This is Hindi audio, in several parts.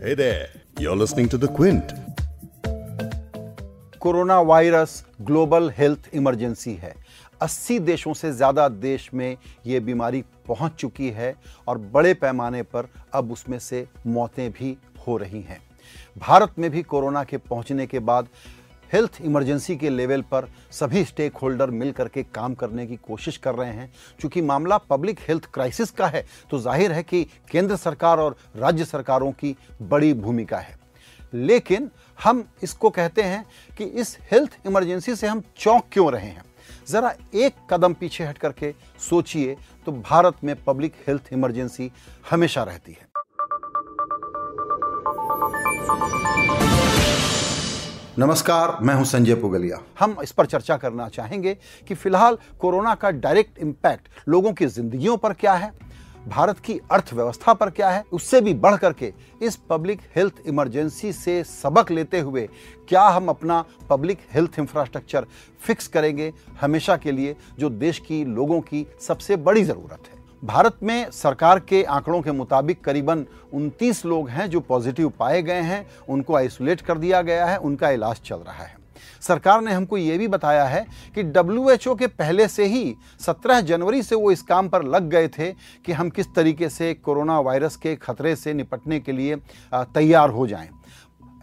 Hey there, you're listening to The Quint. Corona virus global health emergency है 80 देशों से ज़्यादा देश में ये बीमारी पहुँच चुकी है और बड़े पैमाने पर अब उसमें से मौतें भी हो रही हैं भारत में भी कोरोना के पहुँचने के बाद हेल्थ इमरजेंसी के लेवल पर सभी स्टेक होल्डर मिल करके काम करने की कोशिश कर रहे हैं। क्योंकि मामला पब्लिक हेल्थ क्राइसिस का है तो ज़ाहिर है कि केंद्र सरकार और राज्य सरकारों की बड़ी भूमिका है। लेकिन हम इसको कहते हैं कि इस हेल्थ इमरजेंसी से हम चौंक क्यों रहे हैं? ज़रा एक कदम पीछे हट करके सोचिए तो भारत में पब्लिक हेल्थ इमरजेंसी हमेशा रहती है। नमस्कार, मैं हूँ संजय पुगलिया। हम इस पर चर्चा करना चाहेंगे कि फ़िलहाल कोरोना का डायरेक्ट इम्पैक्ट लोगों की जिंदगियों पर क्या है, भारत की अर्थव्यवस्था पर क्या है, उससे भी बढ़ करके इस पब्लिक हेल्थ इमरजेंसी से सबक लेते हुए क्या हम अपना पब्लिक हेल्थ इंफ्रास्ट्रक्चर फिक्स करेंगे, हमेशा के लिए जो देश की लोगों की सबसे बड़ी ज़रूरत है। भारत में सरकार के आंकड़ों के मुताबिक करीबन 29 लोग हैं जो पॉजिटिव पाए गए हैं उनको आइसोलेट कर दिया गया है, उनका इलाज चल रहा है सरकार ने हमको ये भी बताया है कि डब्ल्यू के पहले से ही 17 जनवरी से वो इस काम पर लग गए थे कि हम किस तरीके से कोरोना वायरस के खतरे से निपटने के लिए तैयार हो जाएँ।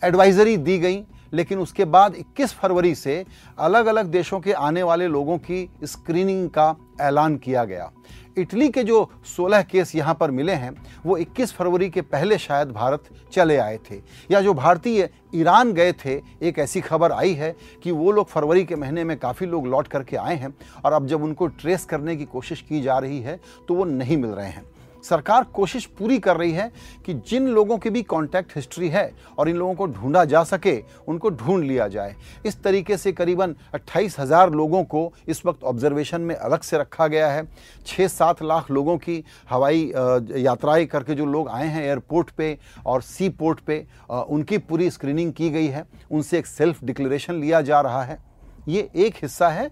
एडवाइजरी दी गई लेकिन उसके बाद 21 फरवरी से अलग अलग देशों के आने वाले लोगों की स्क्रीनिंग का ऐलान किया गया। इटली के जो 16 केस यहाँ पर मिले हैं, वो 21 फरवरी के पहले शायद भारत चले आए थे। या जो भारतीय ईरान गए थे, एक ऐसी खबर आई है कि वो लोग फरवरी के महीने में काफ़ी लोग लौट करके आए हैं और अब जब उनको ट्रेस करने की कोशिश की जा रही है तो वो नहीं मिल रहे हैं। सरकार कोशिश पूरी कर रही है कि जिन लोगों की भी कांटेक्ट हिस्ट्री है और इन लोगों को ढूंढा जा सके, उनको ढूंढ लिया जाए। इस तरीके से करीबन अट्ठाईस हज़ार लोगों को इस वक्त ऑब्जर्वेशन में अलग से रखा गया है। छः सात लाख लोगों की हवाई यात्राएँ करके जो लोग आए हैं एयरपोर्ट पे और सी पोर्ट पे उनकी पूरी स्क्रीनिंग की गई है। उनसे एक सेल्फ डिक्लेरेशन लिया जा रहा है। ये एक हिस्सा है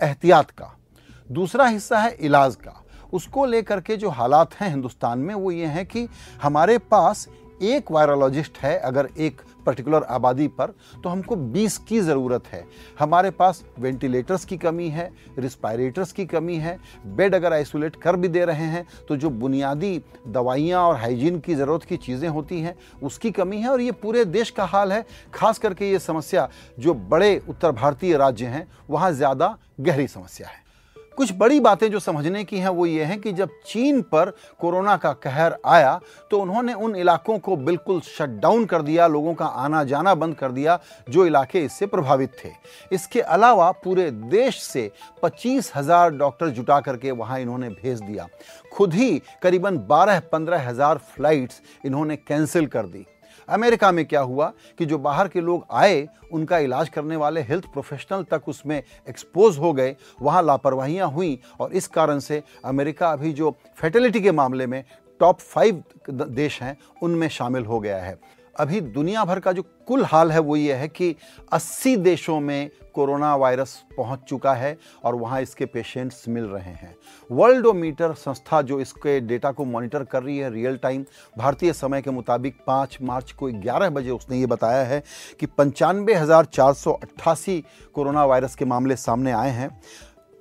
एहतियात का। दूसरा हिस्सा है इलाज का। उसको लेकर के जो हालात हैं हिंदुस्तान में, वो ये हैं कि हमारे पास एक वायरोलॉजिस्ट है, अगर एक पर्टिकुलर आबादी पर तो हमको 20 की ज़रूरत है। हमारे पास वेंटिलेटर्स की कमी है रिस्पायरेटर्स की कमी है बेड अगर आइसोलेट कर भी दे रहे हैं तो जो बुनियादी दवाइयाँ और हाइजीन की ज़रूरत की चीज़ें होती हैं, उसकी कमी है। और ये पूरे देश का हाल है, खास करके ये समस्या जो बड़े उत्तर भारतीय राज्य हैं, वहाँ ज़्यादा गहरी समस्या है। कुछ बड़ी बातें जो समझने की हैं वो ये हैं कि जब चीन पर कोरोना का कहर आया तो उन्होंने उन इलाकों को बिल्कुल शट डाउन कर दिया, लोगों का आना जाना बंद कर दिया, जो इलाके इससे प्रभावित थे। इसके अलावा पूरे देश से पच्चीस हज़ार डॉक्टर जुटा करके वहाँ इन्होंने भेज दिया। खुद ही करीबन बारह पंद्रह हज़ार फ्लाइट्स इन्होंने कैंसिल कर दी। अमेरिका में क्या हुआ कि जो बाहर के लोग आए, उनका इलाज करने वाले हेल्थ प्रोफेशनल तक उसमें एक्सपोज हो गए, वहाँ लापरवाहियाँ हुई और इस कारण से अमेरिका अभी जो फर्टिलिटी के मामले में टॉप फाइव देश हैं, उनमें शामिल हो गया है। अभी दुनिया भर का जो कुल हाल है वो ये है कि 80 देशों में कोरोना वायरस पहुँच चुका है और वहाँ इसके पेशेंट्स मिल रहे हैं। वर्ल्डोमीटर संस्था जो इसके डेटा को मॉनिटर कर रही है रियल टाइम, भारतीय समय के मुताबिक 5 मार्च को 11 बजे उसने ये बताया है कि पंचानवे कोरोना वायरस के मामले सामने आए हैं।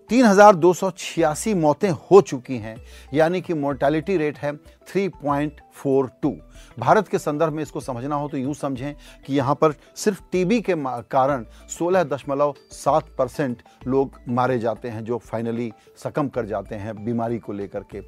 तीन हज़ार दो सौ छियासी मौतें हो चुकी हैं, यानी कि मोर्टैलिटी रेट है 3.42 भारत के संदर्भ में इसको समझना हो तो यूँ समझें कि यहाँ पर सिर्फ़ टीबी के कारण सोलह दशमलव सात परसेंट लोग मारे जाते हैं, जो फाइनली सकम कर जाते हैं बीमारी को लेकर के।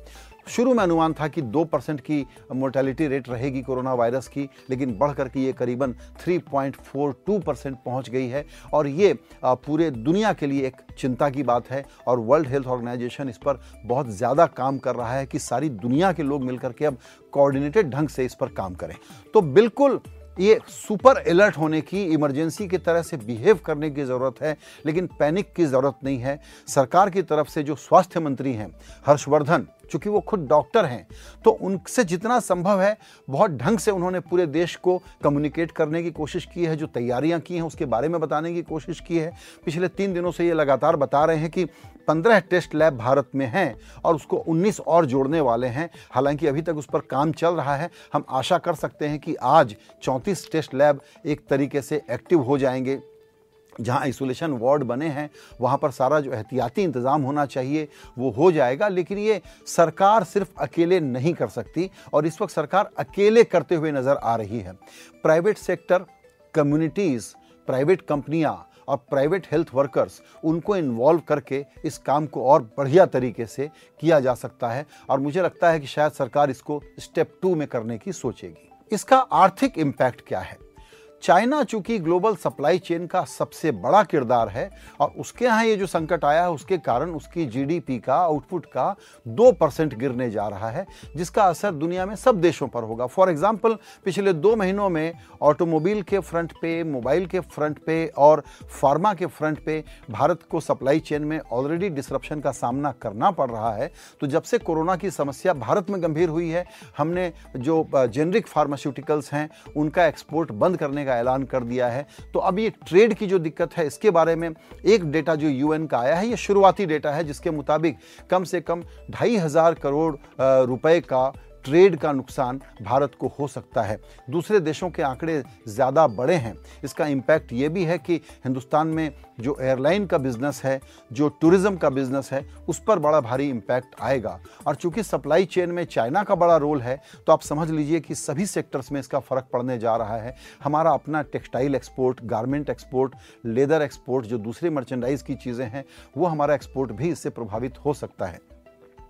शुरू में अनुमान था कि दो परसेंट की मोर्टेलिटी रेट रहेगी कोरोना वायरस की, लेकिन बढ़ करके ये करीबन 3.42 परसेंट पहुँच गई है। और ये पूरे दुनिया के लिए एक चिंता की बात है और वर्ल्ड हेल्थ ऑर्गेनाइजेशन इस पर बहुत ज़्यादा काम कर रहा है कि सारी दुनिया के लोग मिलकर के अब कोऑर्डिनेटेड ढंग से इस पर काम करें। तो बिल्कुल ये सुपर अलर्ट होने की इमरजेंसी की तरह से बिहेव करने की ज़रूरत है, लेकिन पैनिक की ज़रूरत नहीं है। सरकार की तरफ़ से जो स्वास्थ्य मंत्री हैं, हर्षवर्धन चूँकि वो खुद डॉक्टर हैं तो उनसे जितना संभव है, बहुत ढंग से उन्होंने पूरे देश को कम्युनिकेट करने की कोशिश की है, जो तैयारियाँ की हैं, उसके बारे में बताने की कोशिश की है। पिछले तीन दिनों से ये लगातार बता रहे हैं कि पंद्रह टेस्ट लैब भारत में हैं और उसको उन्नीस और जोड़ने वाले हैं। हालाँकि अभी तक उस पर काम चल रहा है। हम आशा कर सकते हैं कि आज चौंतीस टेस्ट लैब एक तरीके से एक्टिव हो जाएँगे। जहाँ आइसोलेशन वार्ड बने हैं, वहाँ पर सारा जो एहतियाती इंतज़ाम होना चाहिए, वो हो जाएगा। लेकिन ये सरकार सिर्फ़ अकेले नहीं कर सकती और इस वक्त सरकार अकेले करते हुए नज़र आ रही है। प्राइवेट सेक्टर कम्युनिटीज़ प्राइवेट कंपनियाँ और प्राइवेट हेल्थ वर्कर्स उनको इन्वॉल्व करके इस काम को और बढ़िया तरीके से किया जा सकता है और मुझे लगता है कि शायद सरकार इसको स्टेप टू में करने की सोचेगी। इसका आर्थिक इम्पैक्ट क्या है? चाइना चूँकि ग्लोबल सप्लाई चेन का सबसे बड़ा किरदार है और उसके यहाँ ये जो संकट आया है, उसके कारण उसकी जीडीपी का आउटपुट का दो परसेंट गिरने जा रहा है, जिसका असर दुनिया में सब देशों पर होगा। फॉर एग्ज़ाम्पल पिछले दो महीनों में ऑटोमोबाइल के फ्रंट पे मोबाइल के फ्रंट पे और फार्मा के फ्रंट पे भारत को सप्लाई चेन में ऑलरेडी डिसरप्शन का सामना करना पड़ रहा है। तो जब से कोरोना की समस्या भारत में गंभीर हुई है, हमने जो जेनरिक फार्मास्यूटिकल्स हैं, उनका एक्सपोर्ट बंद करने का का ऐलान कर दिया है। तो अब ये ट्रेड की जो दिक्कत है, इसके बारे में एक डेटा जो यूएन का आया है, ये शुरुआती डेटा है, जिसके मुताबिक कम से कम ढाई हज़ार करोड़ रुपए का ट्रेड का नुकसान भारत को हो सकता है। दूसरे देशों के आंकड़े ज़्यादा बड़े हैं। इसका इम्पैक्ट ये भी है कि हिंदुस्तान में जो एयरलाइन का बिज़नेस है, जो टूरिज़्म का बिज़नेस है, उस पर बड़ा भारी इम्पैक्ट आएगा। और चूँकि सप्लाई चेन में चाइना का बड़ा रोल है तो आप समझ लीजिए कि सभी सेक्टर्स में इसका फ़र्क पड़ने जा रहा है। हमारा अपना textile export garment export leather export जो दूसरे मर्चेंडाइज की चीज़ें हैं, वो हमारा एक्सपोर्ट भी इससे प्रभावित हो सकता है।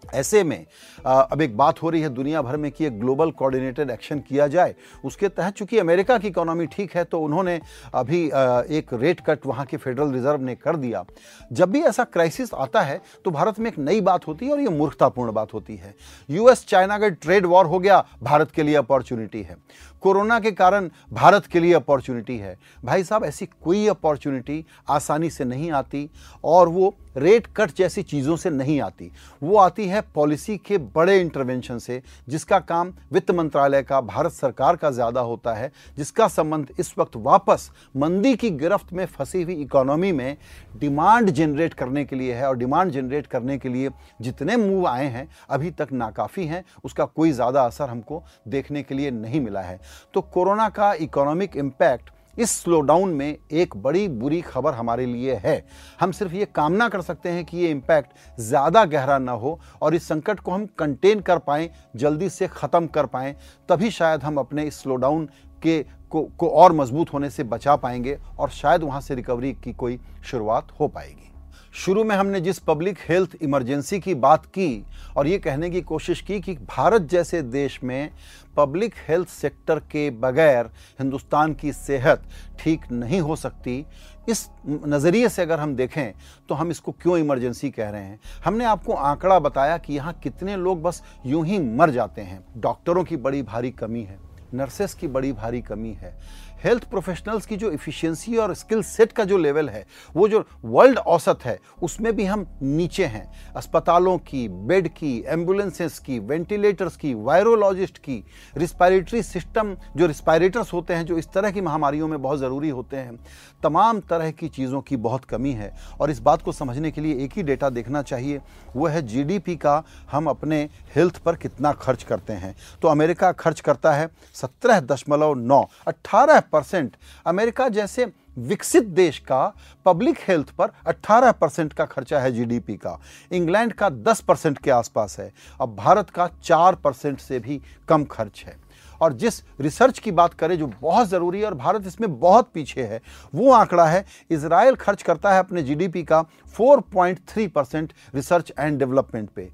ऐसे में अब एक बात हो रही है दुनिया भर में कि एक ग्लोबल कोऑर्डिनेटेड एक्शन किया जाए, उसके तहत चूँकि अमेरिका की इकोनॉमी ठीक है तो उन्होंने अभी एक रेट कट वहाँ के फेडरल रिज़र्व ने कर दिया। जब भी ऐसा क्राइसिस आता है तो भारत में एक नई बात होती है और ये मूर्खतापूर्ण बात होती है। यूएस चाइना का ट्रेड वॉर हो गया, भारत के लिए अपॉर्चुनिटी है। कोरोना के कारण भारत के लिए अपॉर्चुनिटी है। भाई साहब, ऐसी कोई अपॉर्चुनिटी आसानी से नहीं आती और वो रेट कट जैसी चीज़ों से नहीं आती। वो आती है पॉलिसी के बड़े इंटरवेंशन से, जिसका काम वित्त मंत्रालय का, भारत सरकार का ज़्यादा होता है, जिसका संबंध इस वक्त वापस मंदी की गिरफ्त में फंसी हुई इकोनॉमी में डिमांड जनरेट करने के लिए है और डिमांड जनरेट करने के लिए जितने मूव आए हैं, अभी तक नाकाफ़ी हैं, उसका कोई ज़्यादा असर हमको देखने के लिए नहीं मिला है। तो कोरोना का इकोनॉमिक इम्पैक्ट इस स्लोडाउन में एक बड़ी बुरी खबर हमारे लिए है। हम सिर्फ़ ये कामना कर सकते हैं कि ये इम्पैक्ट ज़्यादा गहरा ना हो और इस संकट को हम कंटेन कर पाएँ जल्दी से ख़त्म कर पाएँ तभी शायद हम अपने इस स्लोडाउन के को, को और मज़बूत होने से बचा पाएँगे और शायद वहाँ से रिकवरी की कोई शुरुआत हो पाएगी। शुरू में हमने जिस पब्लिक हेल्थ इमरजेंसी की बात की और ये कहने की कोशिश की कि भारत जैसे देश में पब्लिक हेल्थ सेक्टर के बगैर हिंदुस्तान की सेहत ठीक नहीं हो सकती, इस नज़रिए से अगर हम देखें तो हम इसको क्यों इमरजेंसी कह रहे हैं? हमने आपको आंकड़ा बताया कि यहाँ कितने लोग बस यूँ ही मर जाते हैं। डॉक्टरों की बड़ी भारी कमी है, नर्सेस की बड़ी भारी कमी है। हेल्थ प्रोफेशनल्स की जो इफ़िशियंसी और स्किल सेट का जो लेवल है, वो जो वर्ल्ड औसत है, उसमें भी हम नीचे हैं। अस्पतालों की बेड की एम्बुलेंसेस की वेंटिलेटर्स की वायरोलॉजिस्ट की रिस्पायरेटरी सिस्टम जो रिस्पायरेटर्स होते हैं, जो इस तरह की महामारियों में बहुत ज़रूरी होते हैं, तमाम तरह की चीज़ों की बहुत कमी है। और इस बात को समझने के लिए एक ही डेटा देखना चाहिए, वो है जीडीपी का हम अपने हेल्थ पर कितना खर्च करते हैं। तो अमेरिका खर्च करता है सत्रह दशमलव नौ अट्ठारह परसेंट। अमेरिका जैसे विकसित देश का पब्लिक हेल्थ पर 18 परसेंट का खर्चा है जीडीपी का। इंग्लैंड का 10 परसेंट के आसपास है। अब भारत का 4 परसेंट से भी कम खर्च है। और जिस रिसर्च की बात करें जो बहुत ज़रूरी है और भारत इसमें बहुत पीछे है, वो आंकड़ा है इसराइल खर्च करता है अपने जीडीपी का 4.3 परसेंट रिसर्च एंड डेवलपमेंट पे।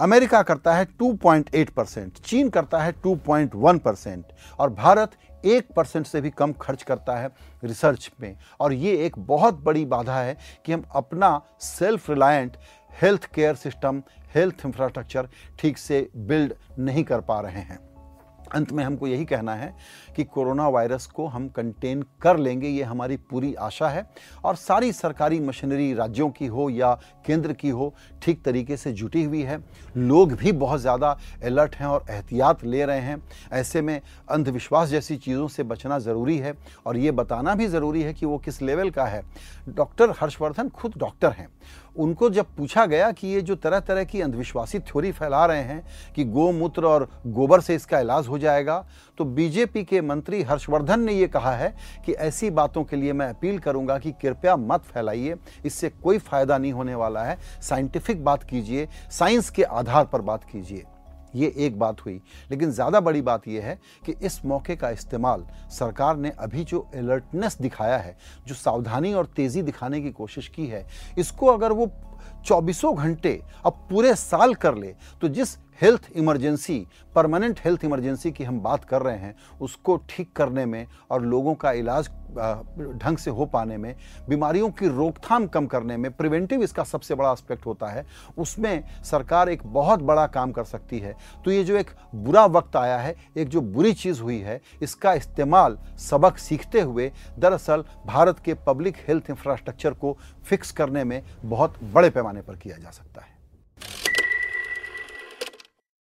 अमेरिका करता है 2.8 परसेंट, चीन करता है 2.1 परसेंट और भारत एक परसेंट से भी कम खर्च करता है रिसर्च में। और ये एक बहुत बड़ी बाधा है कि हम अपना self reliant health care system health infrastructure ठीक से बिल्ड नहीं कर पा रहे हैं। अंत में हमको यही कहना है कि कोरोना वायरस को हम कंटेन कर लेंगे, ये हमारी पूरी आशा है। और सारी सरकारी मशीनरी राज्यों की हो या केंद्र की हो, ठीक तरीके से जुटी हुई है। लोग भी बहुत ज़्यादा अलर्ट हैं और एहतियात ले रहे हैं। ऐसे में अंधविश्वास जैसी चीज़ों से बचना ज़रूरी है और ये बताना भी ज़रूरी है कि वो किस लेवल का है। डॉक्टर हर्षवर्धन खुद डॉक्टर हैं। उनको जब पूछा गया कि ये जो तरह तरह की अंधविश्वासी थ्योरी फैला रहे हैं कि गोमूत्र और गोबर से इसका इलाज हो जाएगा तो बीजेपी के मंत्री हर्षवर्धन ने ये कहा है कि ऐसी बातों के लिए मैं अपील करूँगा कि कृपया मत फैलाइए, इससे कोई फ़ायदा नहीं होने वाला है। साइंटिफिक बात कीजिए, साइंस के आधार पर बात कीजिए। ये एक बात हुई। लेकिन ज़्यादा बड़ी बात यह है कि इस मौके का इस्तेमाल सरकार ने अभी जो अलर्टनेस दिखाया है, जो सावधानी और तेज़ी दिखाने की कोशिश की है, इसको अगर वो चौबीसों घंटे अब पूरे साल कर ले तो जिस health emergency permanent health emergency की हम बात कर रहे हैं, उसको ठीक करने में और लोगों का इलाज ढंग से हो पाने में, बीमारियों की रोकथाम कम करने में प्रिवेंटिव इसका सबसे बड़ा एस्पेक्ट होता है, उसमें सरकार एक बहुत बड़ा काम कर सकती है। तो ये जो एक बुरा वक्त आया है, एक जो बुरी चीज़ हुई है, इसका इस्तेमाल सबक सीखते हुए दरअसल भारत के पब्लिक हेल्थ इंफ्रास्ट्रक्चर को फिक्स करने में बहुत बड़े पैमाने पर किया जा सकता है।